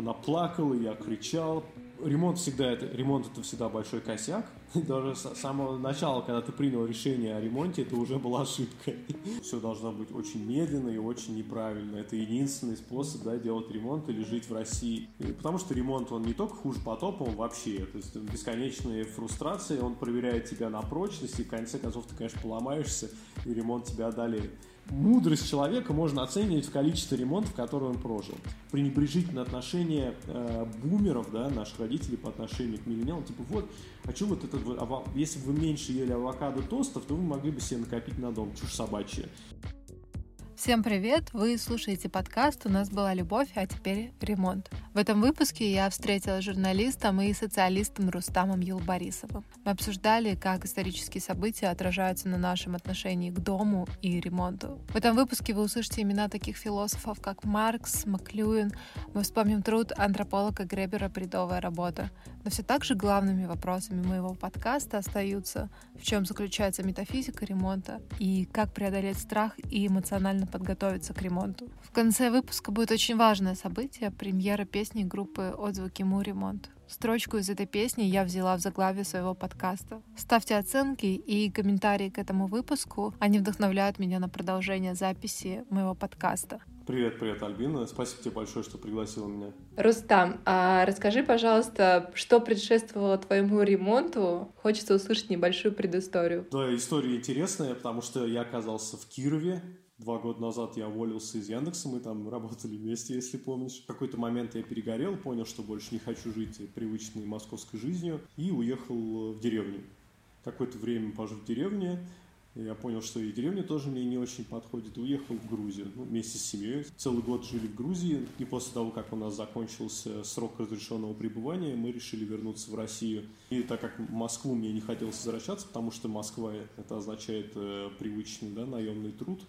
Она плакала, я кричал. Ремонт всегда это, ремонт это всегда большой косяк. Даже с самого начала, когда ты принял решение о ремонте, это уже была ошибка. Все должно быть очень медленно и очень неправильно. Это единственный способ да, делать ремонт или жить в России. Потому что ремонт, он не только хуже потопа, он вообще. То есть бесконечные фрустрации, он проверяет тебя на прочность, и в конце концов ты, конечно, поломаешься, и ремонт тебя одолеет мудрость человека можно оценивать в количестве ремонтов, которые он прожил. Пренебрежительное отношение э, бумеров, да, наших родителей по отношению к миллениалам, типа вот, а что вот это, если бы вы меньше ели авокадо тостов, то вы могли бы себе накопить на дом, чушь собачья. Всем привет! Вы слушаете подкаст «У нас была любовь, а теперь ремонт». В этом выпуске я встретилась с журналистом и социалистом Рустамом Юлбарисовым. Мы обсуждали, как исторические события отражаются на нашем отношении к дому и ремонту. В этом выпуске вы услышите имена таких философов, как Маркс, Маклюин. Мы вспомним труд антрополога Гребера «Бредовая работа». Но все так же главными вопросами моего подкаста остаются, в чем заключается метафизика ремонта и как преодолеть страх и эмоционально подготовиться к ремонту. В конце выпуска будет очень важное событие — премьера песни группы «Отзвуки Му Ремонт». Строчку из этой песни я взяла в заглавие своего подкаста. Ставьте оценки и комментарии к этому выпуску. Они вдохновляют меня на продолжение записи моего подкаста. Привет, привет, Альбина. Спасибо тебе большое, что пригласила меня. Рустам, а расскажи, пожалуйста, что предшествовало твоему ремонту? Хочется услышать небольшую предысторию. Да, история интересная, потому что я оказался в Кирове Два года назад я уволился из Яндекса, мы там работали вместе, если помнишь. В какой-то момент я перегорел, понял, что больше не хочу жить привычной московской жизнью и уехал в деревню. Какое-то время пожил в деревне, я понял, что и деревня тоже мне не очень подходит, уехал в Грузию ну, вместе с семьей. Целый год жили в Грузии, и после того, как у нас закончился срок разрешенного пребывания, мы решили вернуться в Россию. И так как в Москву мне не хотелось возвращаться, потому что Москва это означает э, привычный да, наемный труд,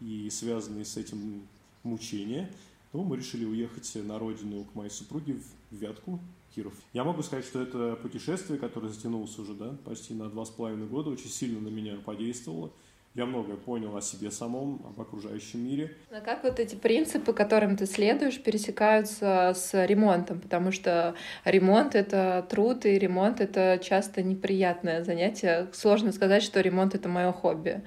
и связанные с этим мучения, то мы решили уехать на родину к моей супруге в Вятку, Киров. Я могу сказать, что это путешествие, которое затянулось уже, да, почти на два с половиной года, очень сильно на меня подействовало. Я многое понял о себе самом, об окружающем мире. А как вот эти принципы, которым ты следуешь, пересекаются с ремонтом? Потому что ремонт — это труд, и ремонт — это часто неприятное занятие. Сложно сказать, что ремонт — это мое хобби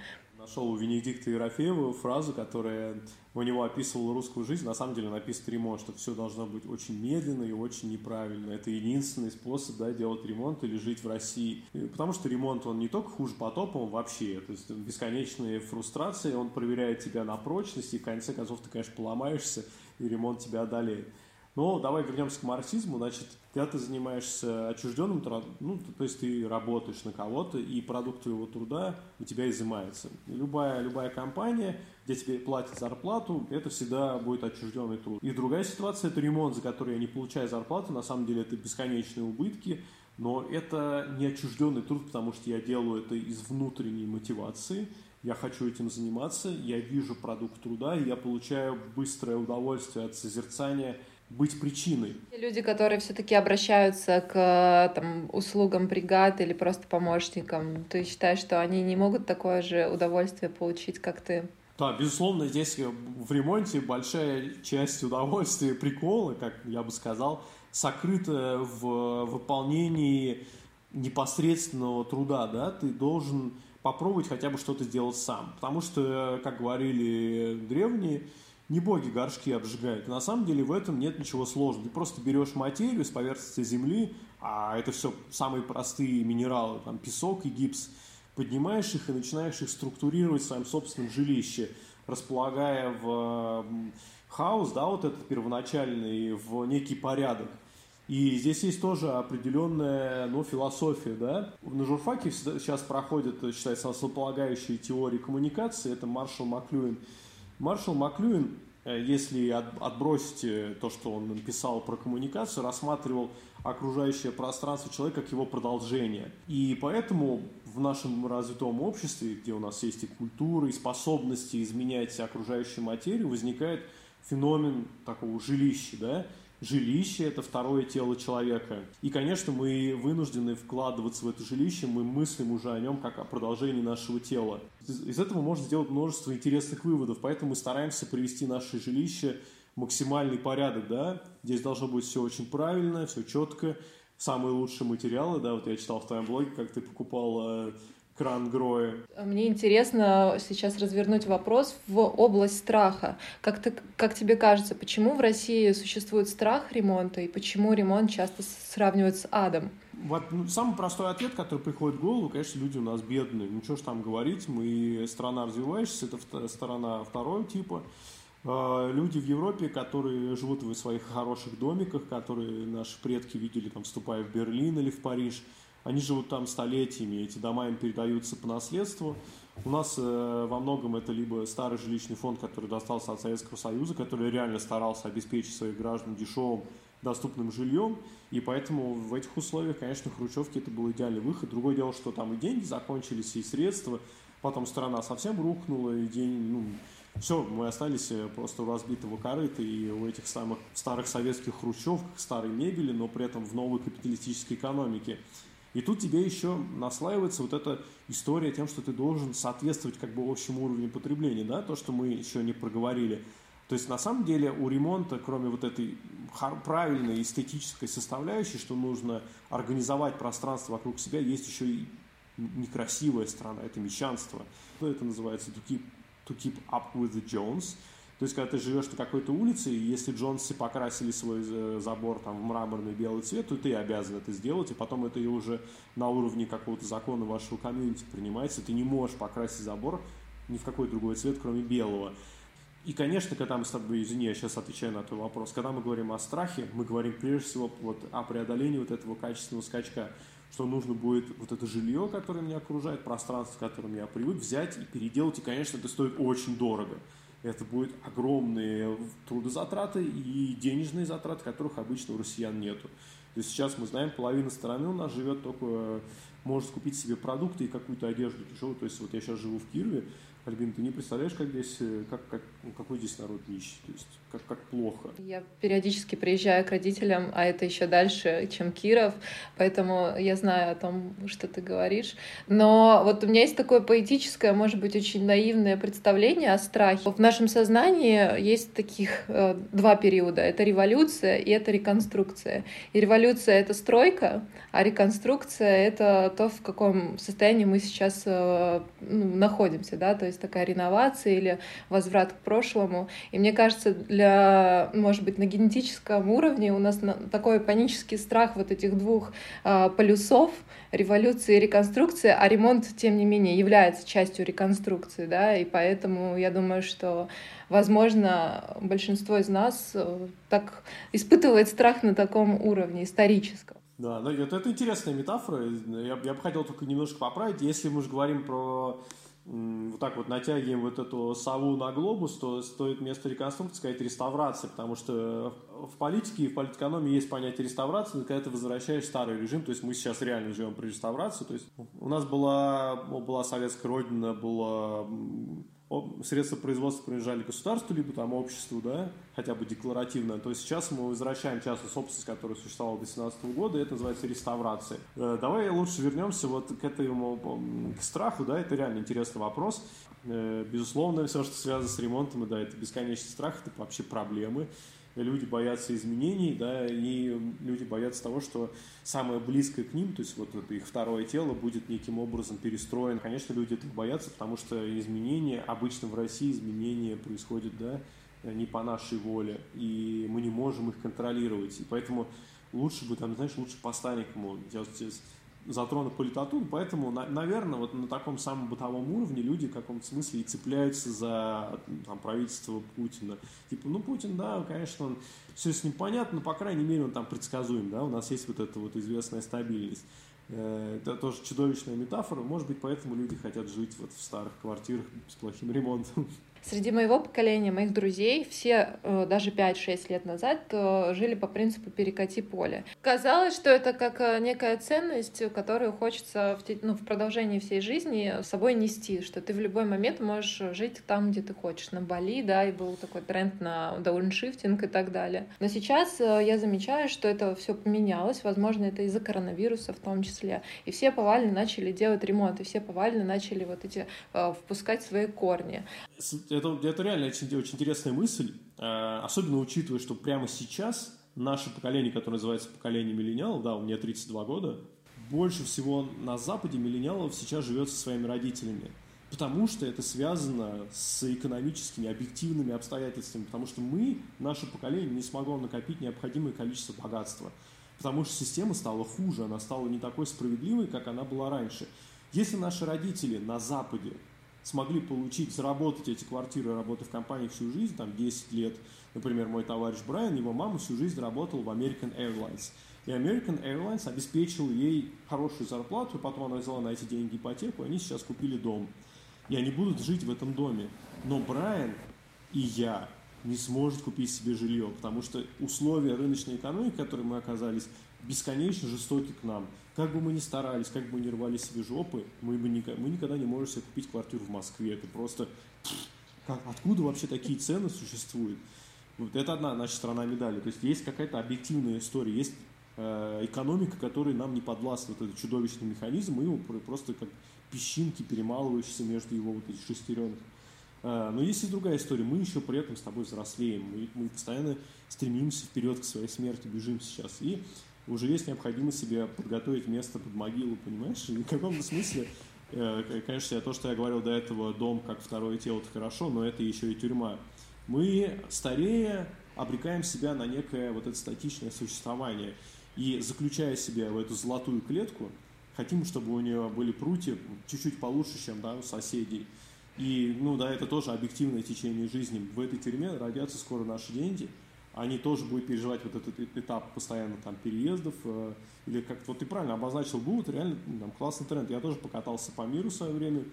нашел у Венедикта Ерофеева фразу, которая у него описывала русскую жизнь. На самом деле написано ремонт, что все должно быть очень медленно и очень неправильно. Это единственный способ да, делать ремонт или жить в России. Потому что ремонт, он не только хуже потопа, он вообще. То есть бесконечные фрустрации, он проверяет тебя на прочность, и в конце концов ты, конечно, поломаешься, и ремонт тебя одолеет. Но давай вернемся к марксизму. Значит, когда ты занимаешься отчужденным трудом, ну, то есть ты работаешь на кого-то, и продукт твоего труда у тебя изымается. любая, любая компания, где тебе платят зарплату, это всегда будет отчужденный труд. И другая ситуация – это ремонт, за который я не получаю зарплату. На самом деле это бесконечные убытки, но это не отчужденный труд, потому что я делаю это из внутренней мотивации. Я хочу этим заниматься, я вижу продукт труда, и я получаю быстрое удовольствие от созерцания – быть причиной. Люди, которые все-таки обращаются к там, услугам бригад или просто помощникам, ты считаешь, что они не могут такое же удовольствие получить, как ты? Да, безусловно, здесь в ремонте большая часть удовольствия, прикола, как я бы сказал, сокрыта в выполнении непосредственного труда, да, ты должен попробовать хотя бы что-то сделать сам. Потому что, как говорили древние, не боги горшки обжигают. На самом деле в этом нет ничего сложного. Ты просто берешь материю с поверхности земли, а это все самые простые минералы, там песок и гипс, поднимаешь их и начинаешь их структурировать в своем собственном жилище, располагая в хаос, да, вот этот первоначальный, в некий порядок. И здесь есть тоже определенная ну, философия. Да? На журфаке сейчас проходят, считается, основополагающие теории коммуникации. Это Маршал Маклюин Маршал Маклюин, э, если отбросить э, то, что он написал про коммуникацию, рассматривал окружающее пространство человека как его продолжение. И поэтому в нашем развитом обществе, где у нас есть и культура, и способности изменять окружающую материю, возникает феномен такого жилища, да, жилище – это второе тело человека. И, конечно, мы вынуждены вкладываться в это жилище, мы мыслим уже о нем как о продолжении нашего тела. Из этого можно сделать множество интересных выводов, поэтому мы стараемся привести наше жилище максимальный порядок, да, здесь должно быть все очень правильно, все четко, самые лучшие материалы, да, вот я читал в твоем блоге, как ты покупал э, кран Гроя. Мне интересно сейчас развернуть вопрос в область страха. Как, ты, как тебе кажется, почему в России существует страх ремонта и почему ремонт часто сравнивают с адом? Вот, ну, самый простой ответ, который приходит в голову, конечно, люди у нас бедные. Ну, что ж там говорить, мы страна развивающаяся, это сторона второго типа. А, люди в Европе, которые живут в своих хороших домиках, которые наши предки видели, там, вступая в Берлин или в Париж, они живут там столетиями, эти дома им передаются по наследству. У нас э, во многом это либо старый жилищный фонд, который достался от Советского Союза, который реально старался обеспечить своих граждан дешевым, доступным жильем, и поэтому в этих условиях, конечно, хрущевки это был идеальный выход. Другое дело, что там и деньги закончились, и средства, потом страна совсем рухнула, и день, ну, все, мы остались э, просто у разбитого корыта и у этих самых старых советских хрущевок, старой мебели, но при этом в новой капиталистической экономике. И тут тебе еще наслаивается вот эта история тем, что ты должен соответствовать как бы общему уровню потребления, да, то, что мы еще не проговорили. То есть на самом деле у ремонта, кроме вот этой правильной эстетической составляющей, что нужно организовать пространство вокруг себя, есть еще и некрасивая сторона, это мещанство. Это называется to keep to keep up with the Jones. То есть, когда ты живешь на какой-то улице, и если Джонсы покрасили свой э, забор там, в мраморный белый цвет, то ты обязан это сделать, и потом это уже на уровне какого-то закона вашего комьюнити принимается. Ты не можешь покрасить забор ни в какой другой цвет, кроме белого. И, конечно, когда мы с тобой, извини, я сейчас отвечаю на твой вопрос, когда мы говорим о страхе, мы говорим прежде всего вот о преодолении вот этого качественного скачка что нужно будет вот это жилье, которое меня окружает, пространство, к которому я привык, взять и переделать. И, конечно, это стоит очень дорого. Это будут огромные трудозатраты и денежные затраты, которых обычно у россиян нету. То есть сейчас мы знаем, половина страны у нас живет только, может купить себе продукты и какую-то одежду дешевую. То есть вот я сейчас живу в Кирове, Альбин, ты не представляешь, как здесь, э, как, как, ну, какой здесь народ нищий, то есть как, как плохо. Я периодически приезжаю к родителям, а это еще дальше, чем Киров, поэтому я знаю о том, что ты говоришь. Но вот у меня есть такое поэтическое, может быть, очень наивное представление о страхе. В нашем сознании есть таких э, два периода. Это революция и это реконструкция. И революция — это стройка, а реконструкция — это то, в каком состоянии мы сейчас э, ну, находимся, да, то есть есть такая реновация или возврат к прошлому. И мне кажется, для, может быть, на генетическом уровне у нас такой панический страх вот этих двух э, полюсов революции и реконструкции, а ремонт, тем не менее, является частью реконструкции, да, и поэтому я думаю, что, возможно, большинство из нас э, так испытывает страх на таком уровне историческом. Да, ну это, это интересная метафора. Я, я бы хотел только немножко поправить. Если мы же говорим про вот так вот натягиваем вот эту сову на глобус, то стоит вместо реконструкции сказать реставрация, потому что в политике и в политэкономии есть понятие реставрации, когда ты возвращаешь старый режим, то есть мы сейчас реально живем при реставрации, то есть у нас была, была советская родина, была средства производства принадлежали государству, либо там обществу, да, хотя бы декларативно, то сейчас мы возвращаем частную собственность, которая существовала до 2017 года, это называется реставрация. Э, давай лучше вернемся вот к этому, к страху, да, это реально интересный вопрос. Э, безусловно, все, что связано с ремонтом, да, это бесконечный страх, это вообще проблемы люди боятся изменений, да, и люди боятся того, что самое близкое к ним, то есть вот это их второе тело будет неким образом перестроено. Конечно, люди этого боятся, потому что изменения, обычно в России изменения происходят, да, не по нашей воле, и мы не можем их контролировать, и поэтому лучше бы, там, знаешь, лучше по старенькому делать затронут политоту, поэтому, на, наверное, вот на таком самом бытовом уровне люди в каком-то смысле и цепляются за там, правительство Путина. Типа, ну, Путин, да, конечно, он, все с ним понятно, но, по крайней мере, он там предсказуем, да, у нас есть вот эта вот известная стабильность. Э, это тоже чудовищная метафора, может быть, поэтому люди хотят жить вот в старых квартирах с плохим ремонтом. Среди моего поколения, моих друзей, все э, даже 5-6 лет назад э, жили по принципу «перекати поле». Казалось, что это как э, некая ценность, которую хочется в, ну, в продолжении всей жизни с собой нести, что ты в любой момент можешь жить там, где ты хочешь, на Бали, да, и был такой тренд на дауншифтинг и так далее. Но сейчас я замечаю, что это все поменялось, возможно, это из-за коронавируса в том числе, и все повально начали делать ремонт, и все повально начали вот эти впускать свои корни это, это реально очень, очень интересная мысль, э, особенно учитывая, что прямо сейчас наше поколение, которое называется поколение миллениалов, да, у меня 32 года, больше всего на Западе миллениалов сейчас живет со своими родителями. Потому что это связано с экономическими, объективными обстоятельствами. Потому что мы, наше поколение, не смогло накопить необходимое количество богатства. Потому что система стала хуже, она стала не такой справедливой, как она была раньше. Если наши родители на Западе смогли получить, заработать эти квартиры, работая в компании всю жизнь, там 10 лет, например, мой товарищ Брайан, его мама всю жизнь работала в American Airlines. И American Airlines обеспечил ей хорошую зарплату, потом она взяла на эти деньги ипотеку, и они сейчас купили дом. И они будут жить в этом доме. Но Брайан и я не сможет купить себе жилье, потому что условия рыночной экономики, в которой мы оказались, бесконечно жестоки к нам. Как бы мы ни старались, как бы мы ни рвали себе жопы, мы, бы никогда, мы никогда не можем себе купить квартиру в Москве. Это просто... Как, откуда вообще такие цены существуют? Вот это одна наша сторона медали. То есть есть какая-то объективная история, есть э, экономика, которая нам не подвластна, вот этот чудовищный механизм, мы его просто как песчинки, перемалывающиеся между его вот этих шестеренок. Э, но есть и другая история. Мы еще при этом с тобой взрослеем. Мы, мы постоянно стремимся вперед к своей смерти, бежим сейчас. И уже есть необходимость себе подготовить место под могилу, понимаешь? И в каком-то смысле, э, конечно, то, что я говорил до этого, дом как второе тело, это хорошо, но это еще и тюрьма. Мы, старее, обрекаем себя на некое вот это статичное существование. И заключая себя в эту золотую клетку, хотим, чтобы у нее были прутья чуть-чуть получше, чем да, у соседей. И, ну да, это тоже объективное течение жизни. В этой тюрьме родятся скоро наши деньги – они тоже будут переживать вот этот этап постоянно там переездов, э, или как вот ты правильно обозначил, будет реально там, классный тренд. Я тоже покатался по миру в свое время,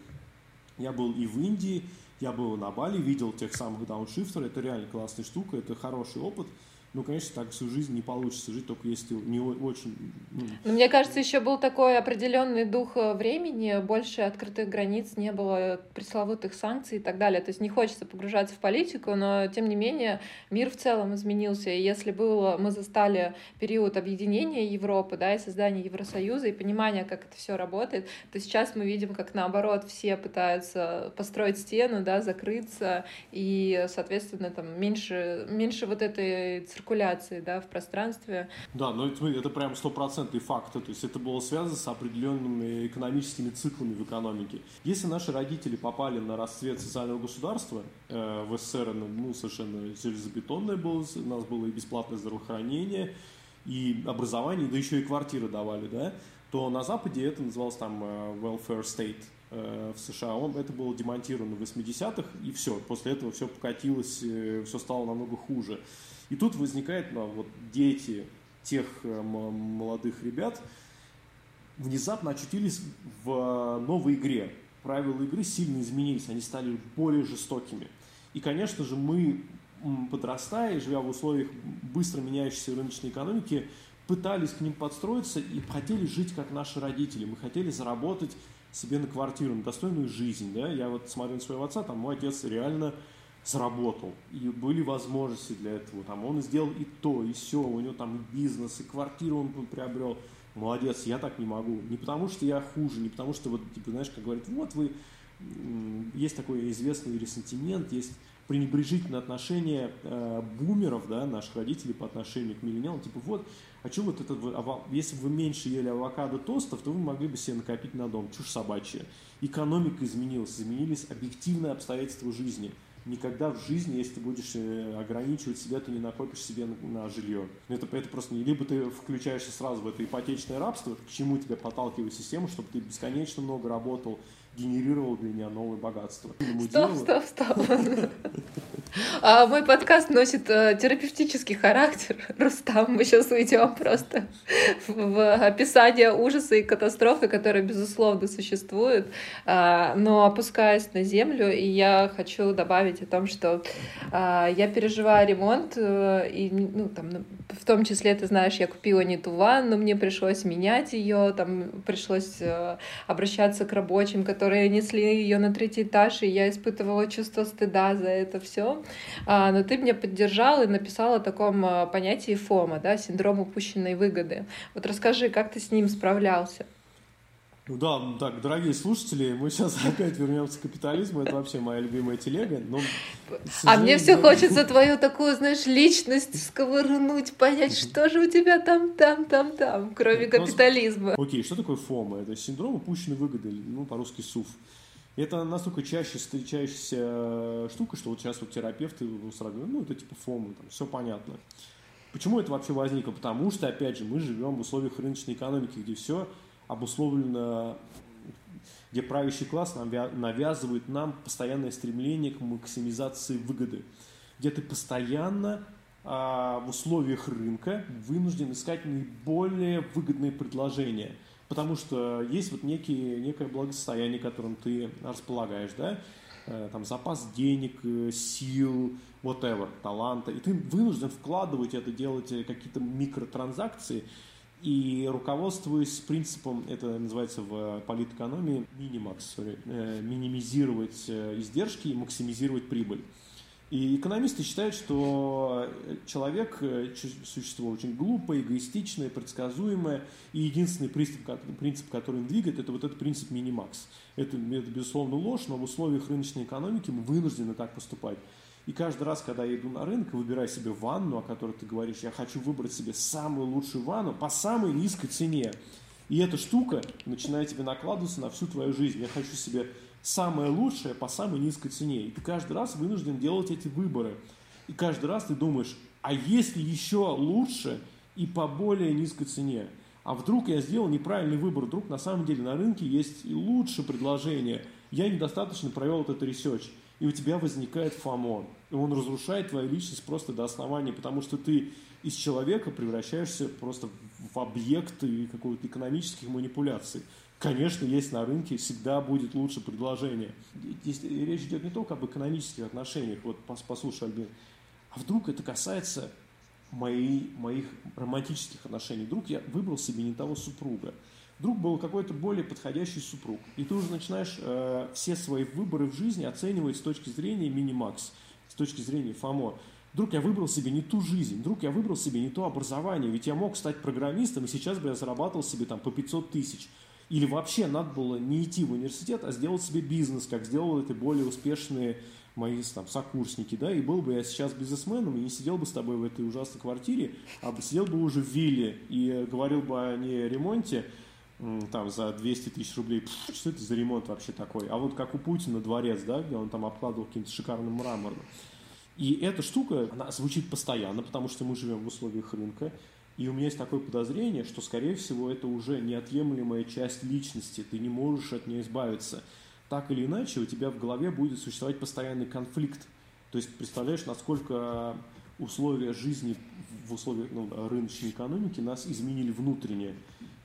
я был и в Индии, я был на Бали, видел тех самых дауншифтеров, это реально классная штука, это хороший опыт – ну, конечно, так всю жизнь не получится жить, только если не очень... Ну... Но мне кажется, еще был такой определенный дух э, времени, больше открытых границ не было, пресловутых санкций и так далее. То есть не хочется погружаться в политику, но, тем не менее, мир в целом изменился. И если было, мы застали период объединения Европы, да, и создания Евросоюза, и понимания, как это все работает, то сейчас мы видим, как наоборот все пытаются построить стену, да, закрыться, и, соответственно, там меньше, меньше вот этой циркуляции да, в пространстве. Да, но это, это прям стопроцентный факт. То есть это было связано с определенными экономическими циклами в экономике. Если наши родители попали на расцвет социального государства, э, в СССР ну, совершенно железобетонное было, у нас было и бесплатное здравоохранение, и образование, да еще и квартиры давали, да, то на Западе это называлось там э, welfare state, э, в США, он, это было демонтировано в 80-х, и все. После этого все покатилось, э, все стало намного хуже. И тут возникает, ну, вот дети тех э, молодых ребят внезапно очутились в новой игре. Правила игры сильно изменились, они стали более жестокими. И, конечно же, мы, подрастая, живя в условиях быстро меняющейся рыночной экономики, пытались к ним подстроиться и хотели жить как наши родители. Мы хотели заработать себе на квартиру, на достойную жизнь. Да? Я вот смотрю на своего отца, там мой отец реально заработал, и были возможности для этого. Там он сделал и то, и все, у него там бизнес, и квартиру он приобрел. Молодец, я так не могу. Не потому что я хуже, не потому что, вот, типа, знаешь, как говорят, вот вы, есть такой известный ресентимент, есть пренебрежительное отношение э, бумеров, да, наших родителей по отношению к миллениалам, типа, вот, а что вот это, если бы вы меньше ели авокадо тостов, то вы могли бы себе накопить на дом, чушь собачья. Экономика изменилась, изменились объективные обстоятельства жизни – никогда в жизни, если ты будешь э, ограничивать себя, ты не накопишь себе на, жилье. Это, это просто не либо ты включаешься сразу в это ипотечное рабство, к чему тебя подталкивает система, чтобы ты бесконечно много работал, генерировал для меня новое богатство. Стоп, стоп, стоп. А мой подкаст носит э, терапевтический характер. Рустам, мы сейчас уйдем просто в описание ужаса и катастрофы, которые, безусловно, существуют. А, но опускаясь на землю, и я хочу добавить о том, что а, я переживаю ремонт, э, и, ну, там, в том числе, ты знаешь, я купила не ту ванну, мне пришлось менять ее, там пришлось э, обращаться к рабочим, которые несли ее на третий этаж, и я испытывала чувство стыда за это все. А, но ты меня поддержал и написал о таком а, понятии ФОМа, да, синдром упущенной выгоды. Вот расскажи, как ты с ним справлялся? Ну да, ну так, дорогие слушатели, мы сейчас опять вернемся к капитализму. Это вообще моя любимая телега. Но, а мне все хочется твою такую, знаешь, личность сковырнуть, понять, что же у тебя там, там, там, там, кроме капитализма. Окей, что такое ФОМа? Это синдром упущенной выгоды, ну, по-русски СУФ. Это настолько чаще встречающаяся штука, что вот сейчас вот терапевты сразу ну, это типа ФОМы, там, все понятно. Почему это вообще возникло? Потому что, опять же, мы живем в условиях рыночной экономики, где все обусловлено, где правящий класс навязывает нам постоянное стремление к максимизации выгоды, где ты постоянно а, в условиях рынка вынужден искать наиболее выгодные предложения, потому что есть вот некие, некое благосостояние, которым ты располагаешь, да, э, там запас денег, э, сил, whatever, таланта, и ты вынужден вкладывать это, делать э, какие-то микротранзакции, и руководствуясь принципом, это называется в политэкономии, минимакс, минимизировать издержки и максимизировать прибыль. И экономисты считают, что человек э, – существо очень глупое, эгоистичное, предсказуемое, и единственный принцип, принцип, который им двигает, это вот этот принцип минимакс. Это, это, безусловно, ложь, но в условиях рыночной экономики мы вынуждены так поступать. И каждый раз, когда я иду на рынок и выбираю себе ванну, о которой ты говоришь, я хочу выбрать себе самую лучшую ванну по самой низкой цене. И эта штука начинает тебе накладываться на всю твою жизнь. Я хочу себе самое лучшее по самой низкой цене. И ты каждый раз вынужден делать эти выборы. И каждый раз ты думаешь, а есть ли еще лучше и по более низкой цене? А вдруг я сделал неправильный выбор, вдруг на самом деле на рынке есть и лучше предложение. Я недостаточно провел этот research и у тебя возникает FOMO. И он разрушает твою личность просто до основания, потому что ты из человека превращаешься просто в объект какой-то экономических манипуляций. Конечно, есть на рынке, всегда будет лучше предложение. Здесь речь идет не только об экономических отношениях, вот послушай, Альбин, а вдруг это касается моей, моих романтических отношений. Вдруг я выбрал себе не того супруга вдруг был какой-то более подходящий супруг. И ты уже начинаешь э, все свои выборы в жизни оценивать с точки зрения минимакс, с точки зрения ФОМО. Вдруг я выбрал себе не ту жизнь, вдруг я выбрал себе не то образование, ведь я мог стать программистом, и сейчас бы я зарабатывал себе там по 500 тысяч. Или вообще надо было не идти в университет, а сделать себе бизнес, как сделали это более успешные мои там, сокурсники, да, и был бы я сейчас бизнесменом, и не сидел бы с тобой в этой ужасной квартире, а бы сидел бы уже в вилле и говорил бы о не ремонте, там за 200 тысяч рублей, Пфф, что это за ремонт вообще такой? А вот как у Путина дворец, да, где он там обкладывал каким-то шикарным мрамором. И эта штука, она звучит постоянно, потому что мы живем в условиях рынка, и у меня есть такое подозрение, что, скорее всего, это уже неотъемлемая часть личности, ты не можешь от нее избавиться. Так или иначе, у тебя в голове будет существовать постоянный конфликт. То есть, представляешь, насколько условия жизни в условиях ну, рыночной экономики нас изменили внутренне.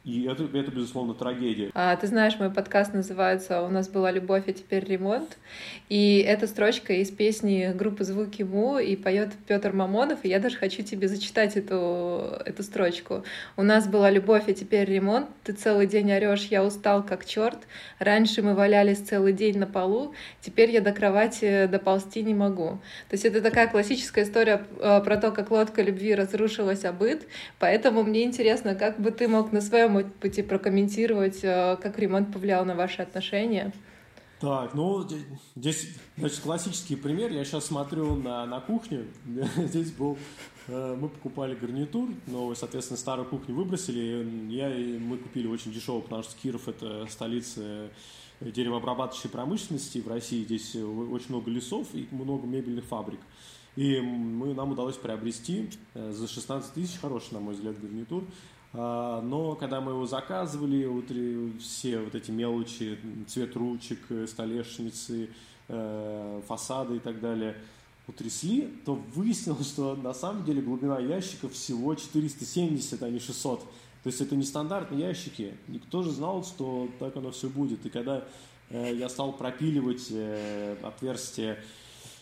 И это, это, безусловно, трагедия. А, ты знаешь, мой подкаст называется «У нас была любовь, а теперь ремонт». И эта строчка из песни группы «Звуки Му» и поет Петр Мамонов. И я даже хочу тебе зачитать эту, эту строчку. «У нас была любовь, а теперь ремонт. Ты целый день орешь, я устал как черт. Раньше мы валялись целый день на полу. Теперь я до кровати доползти не могу». То есть это такая классическая история а, про то, как лодка любви разрушилась, а быт. Поэтому мне интересно, как бы ты мог на своем может быть, прокомментировать, э, как ремонт повлиял на ваши отношения? Так, ну, здесь, значит, классический пример. Я сейчас смотрю на, на кухню. Здесь был... Э, мы покупали гарнитур, но, соответственно, старую кухню выбросили. Я, мы купили очень дешево, потому что Киров – это столица деревообрабатывающей промышленности в России. Здесь очень много лесов и много мебельных фабрик. И мы, нам удалось приобрести э, за 16 тысяч хороший, на мой взгляд, гарнитур. А, но когда мы его заказывали, все вот эти мелочи, цвет ручек, э, столешницы, э, фасады и так далее утрясли, то выяснилось, что на самом деле глубина ящика всего 470, а не 600. То есть это не стандартные ящики. Никто же знал, что так оно все будет. И когда э, я стал пропиливать отверстие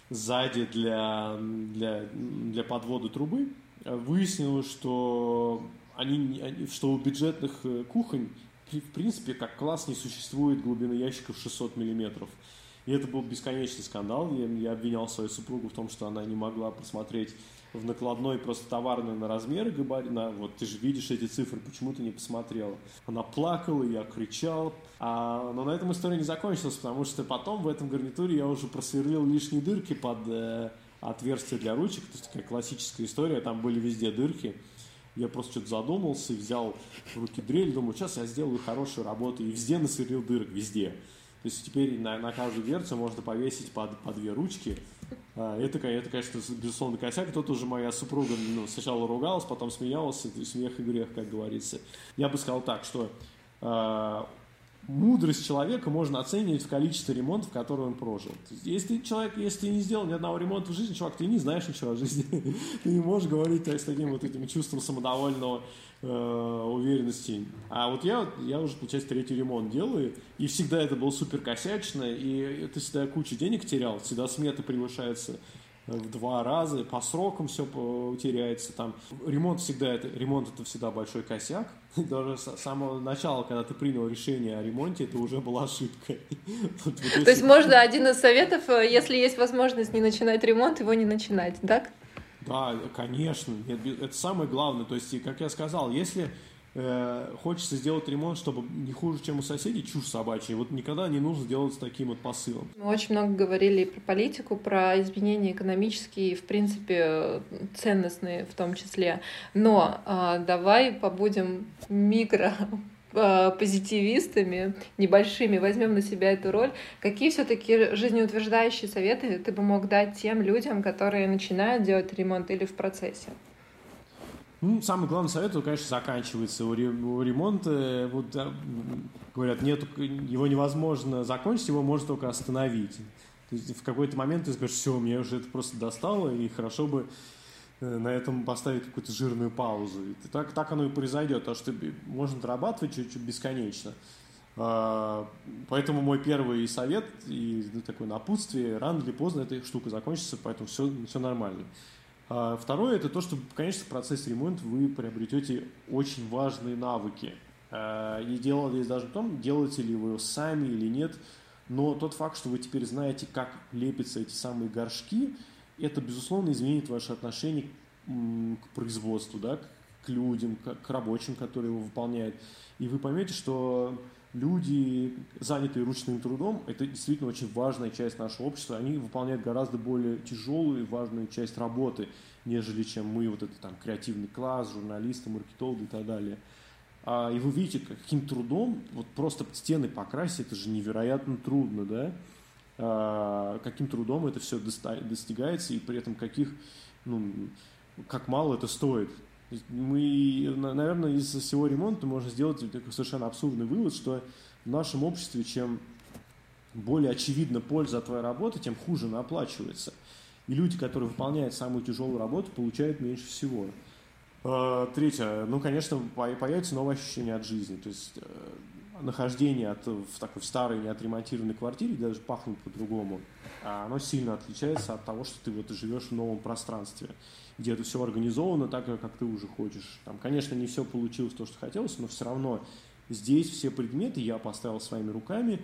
сзади для, для, для подвода трубы, выяснилось, что они, они, что у бюджетных э, кухонь, в принципе, как класс не существует глубины ящиков 600 миллиметров. И это был бесконечный скандал. Я, я обвинял свою супругу в том, что она не могла просмотреть в накладной просто товарной на размеры габарит, на, вот ты же видишь эти цифры, почему ты не посмотрела? Она плакала, я кричал, а, но на этом история не закончилась, потому что потом в этом гарнитуре я уже просверлил лишние дырки под э, отверстие для ручек, то есть такая классическая история, там были везде дырки, я просто что-то задумался, взял в руки дрель, думаю, сейчас я сделаю хорошую работу, и везде насверлил дырок, везде. То есть теперь на, на каждую дверцу можно повесить по, по две ручки. А, это, это, конечно, безусловно, косяк. Тут уже моя супруга ну, сначала ругалась, потом смеялась. Это смех и грех, как говорится. Я бы сказал так, что а, мудрость человека можно оценивать в количестве ремонтов, которые он прожил. Если человек, если ты не сделал ни одного ремонта в жизни, чувак, ты не знаешь ничего о жизни. Ты не можешь говорить с таким вот этим чувством самодовольного э, уверенности. А вот я, я уже, получается, третий ремонт делаю, и всегда это было супер косячно, и ты всегда кучу денег терял, всегда сметы превышаются в два раза, по срокам все теряется. Там ремонт всегда это ремонт это всегда большой косяк. Даже с самого начала, когда ты принял решение о ремонте, это уже была ошибка. То есть можно один из советов, э, если есть возможность не начинать ремонт, его не начинать, так? Да, конечно. Это самое главное. То есть, как я сказал, если Э, хочется сделать ремонт, чтобы не хуже, чем у соседей, чушь собачья. Вот никогда не нужно делать с таким вот посылом. Мы очень много говорили про политику, про изменения экономические в принципе, ценностные в том числе. Но э, давай побудем микро а, позитивистами небольшими, возьмем на себя эту роль, какие все-таки жизнеутверждающие советы ты бы мог дать тем людям, которые начинают делать ремонт или в процессе? Ну, самый главный совет, он, конечно, заканчивается. У, ремонта, вот, говорят, нет, его невозможно закончить, его можно только остановить. То есть в какой-то момент ты скажешь, все, мне уже это просто достало, и хорошо бы э, на этом поставить какую-то жирную паузу. И так, так оно и произойдет, потому что можно дорабатывать чуть-чуть бесконечно. А, поэтому мой первый совет и ну, такое напутствие, рано или поздно эта штука закончится, поэтому все, все нормально. А второе – это то, что, конечно, в процессе ремонта вы приобретете очень важные навыки. А, и дело здесь даже в том, делаете ли вы его сами или нет, но тот факт, что вы теперь знаете, как лепятся эти самые горшки, это, безусловно, изменит ваше отношение к производству, да, к людям, к рабочим, которые его выполняют. И вы поймете, что люди, занятые ручным трудом, это действительно очень важная часть нашего общества. Они выполняют гораздо более тяжелую и важную часть работы, нежели чем мы, вот это там креативный класс, журналисты, маркетологи и так далее. А, и вы видите, каким трудом, вот просто стены покрасить, это же невероятно трудно, да? А, каким трудом это все достигается, и при этом каких, ну, как мало это стоит. Мы, наверное, из всего ремонта можно сделать такой совершенно абсурдный вывод, что в нашем обществе чем более очевидна польза от твоей работы, тем хуже она оплачивается. И люди, которые выполняют самую тяжелую работу, получают меньше всего. А, третье. Ну, конечно, появится новое ощущение от жизни. То есть э, нахождение от, в такой старой неотремонтированной квартире даже пахнет по-другому. А оно сильно отличается от того, что ты вот живешь в новом пространстве где это все организовано так, как ты уже хочешь. Там, конечно, не все получилось то, что хотелось, но все равно здесь все предметы я поставил своими руками,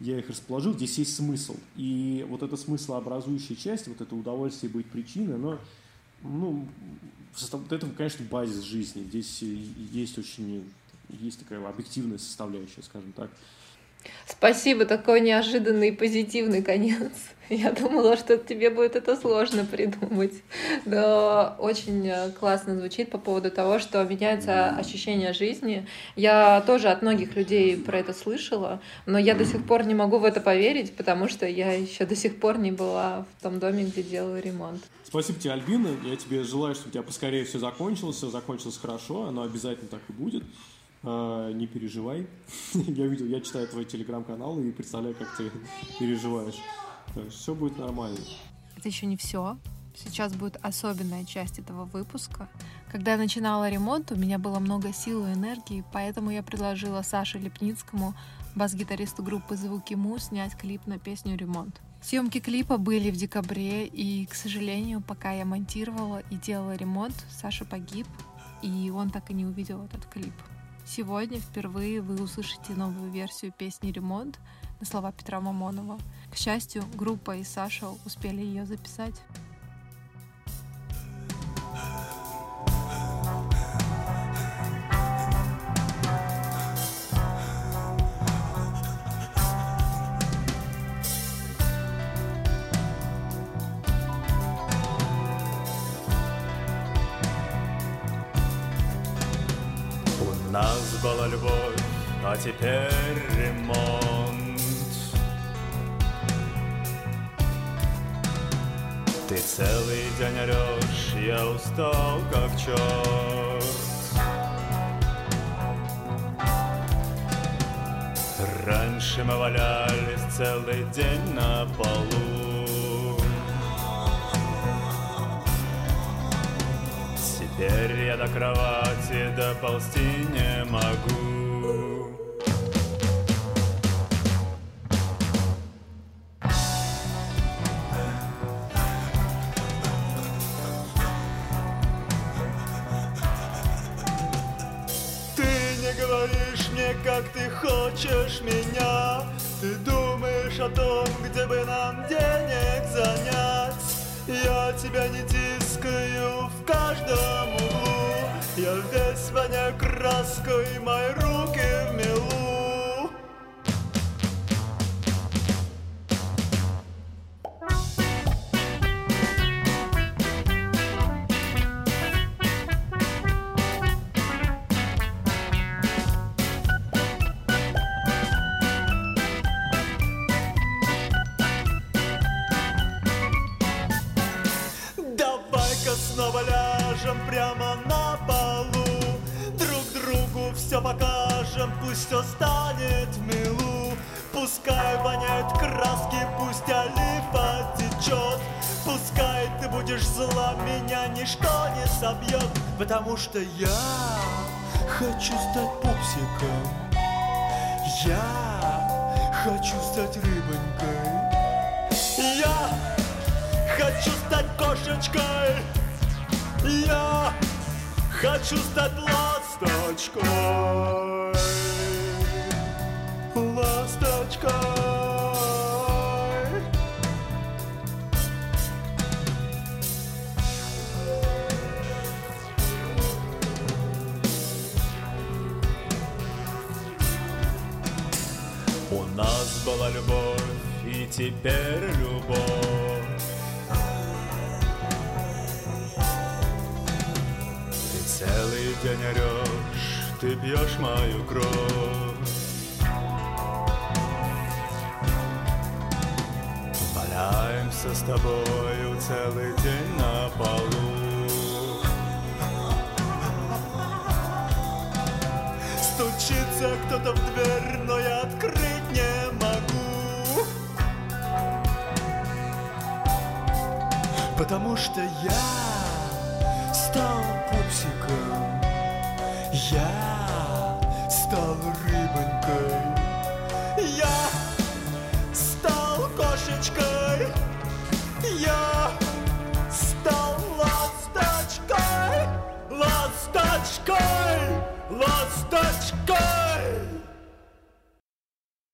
я их расположил, здесь есть смысл. И вот эта смыслообразующая часть, вот это удовольствие быть причиной, оно, ну, это, конечно, базис жизни. Здесь есть очень, есть такая объективная составляющая, скажем так. Спасибо, такой неожиданный и позитивный конец. Я думала, что тебе будет это сложно придумать. Но очень э, классно звучит по поводу того, что меняется ощущение жизни. Я тоже от многих людей про это слышала, но я до сих пор не могу в это поверить, потому что я еще до сих пор не была в том доме, где делаю ремонт. Спасибо тебе, Альбина. Я тебе желаю, чтобы у тебя поскорее все закончилось, все закончилось хорошо, оно обязательно так и будет. А, не переживай. я видел, я читаю твой телеграм-канал и представляю, как ты переживаешь. Все будет нормально. Это еще не все. Сейчас будет особенная часть этого выпуска. Когда я начинала ремонт, у меня было много сил и энергии, поэтому я предложила Саше Лепницкому, бас-гитаристу группы «Звуки Му», снять клип на песню «Ремонт». Съемки клипа были в декабре, и, к сожалению, пока я монтировала и делала ремонт, Саша погиб, и он так и не увидел этот клип. Сегодня впервые вы услышите новую версию песни «Ремонт» на слова Петра Мамонова. К счастью, группа и Саша успели ее записать. Была любовь, а теперь ремонт. Ты целый день орешь, я устал как черт. Раньше мы валялись целый день на полу. Теперь я до кровати доползти не могу. Ты не говоришь мне, как ты хочешь меня Ты думаешь о том, где бы нам денег занять Я тебя не тискаю каждом углу Я весь воня краской, мои руки в мелу в милу Пускай воняют краски, пусть олива течет. Пускай ты будешь зла, меня ничто не собьет. Потому что я хочу стать пупсиком. Я хочу стать рыбонькой. Я хочу стать кошечкой. Я хочу стать Ласточкой У нас была любовь, и теперь любовь. Ты целый день орешь, ты пьешь мою кровь. Валяемся с тобою целый день на полу. Стучится кто-то в дверь, но я открыть не могу. Потому что я стал пупсиком, я стал рыбонькой, ласточкой, ласточкой, ласточкой.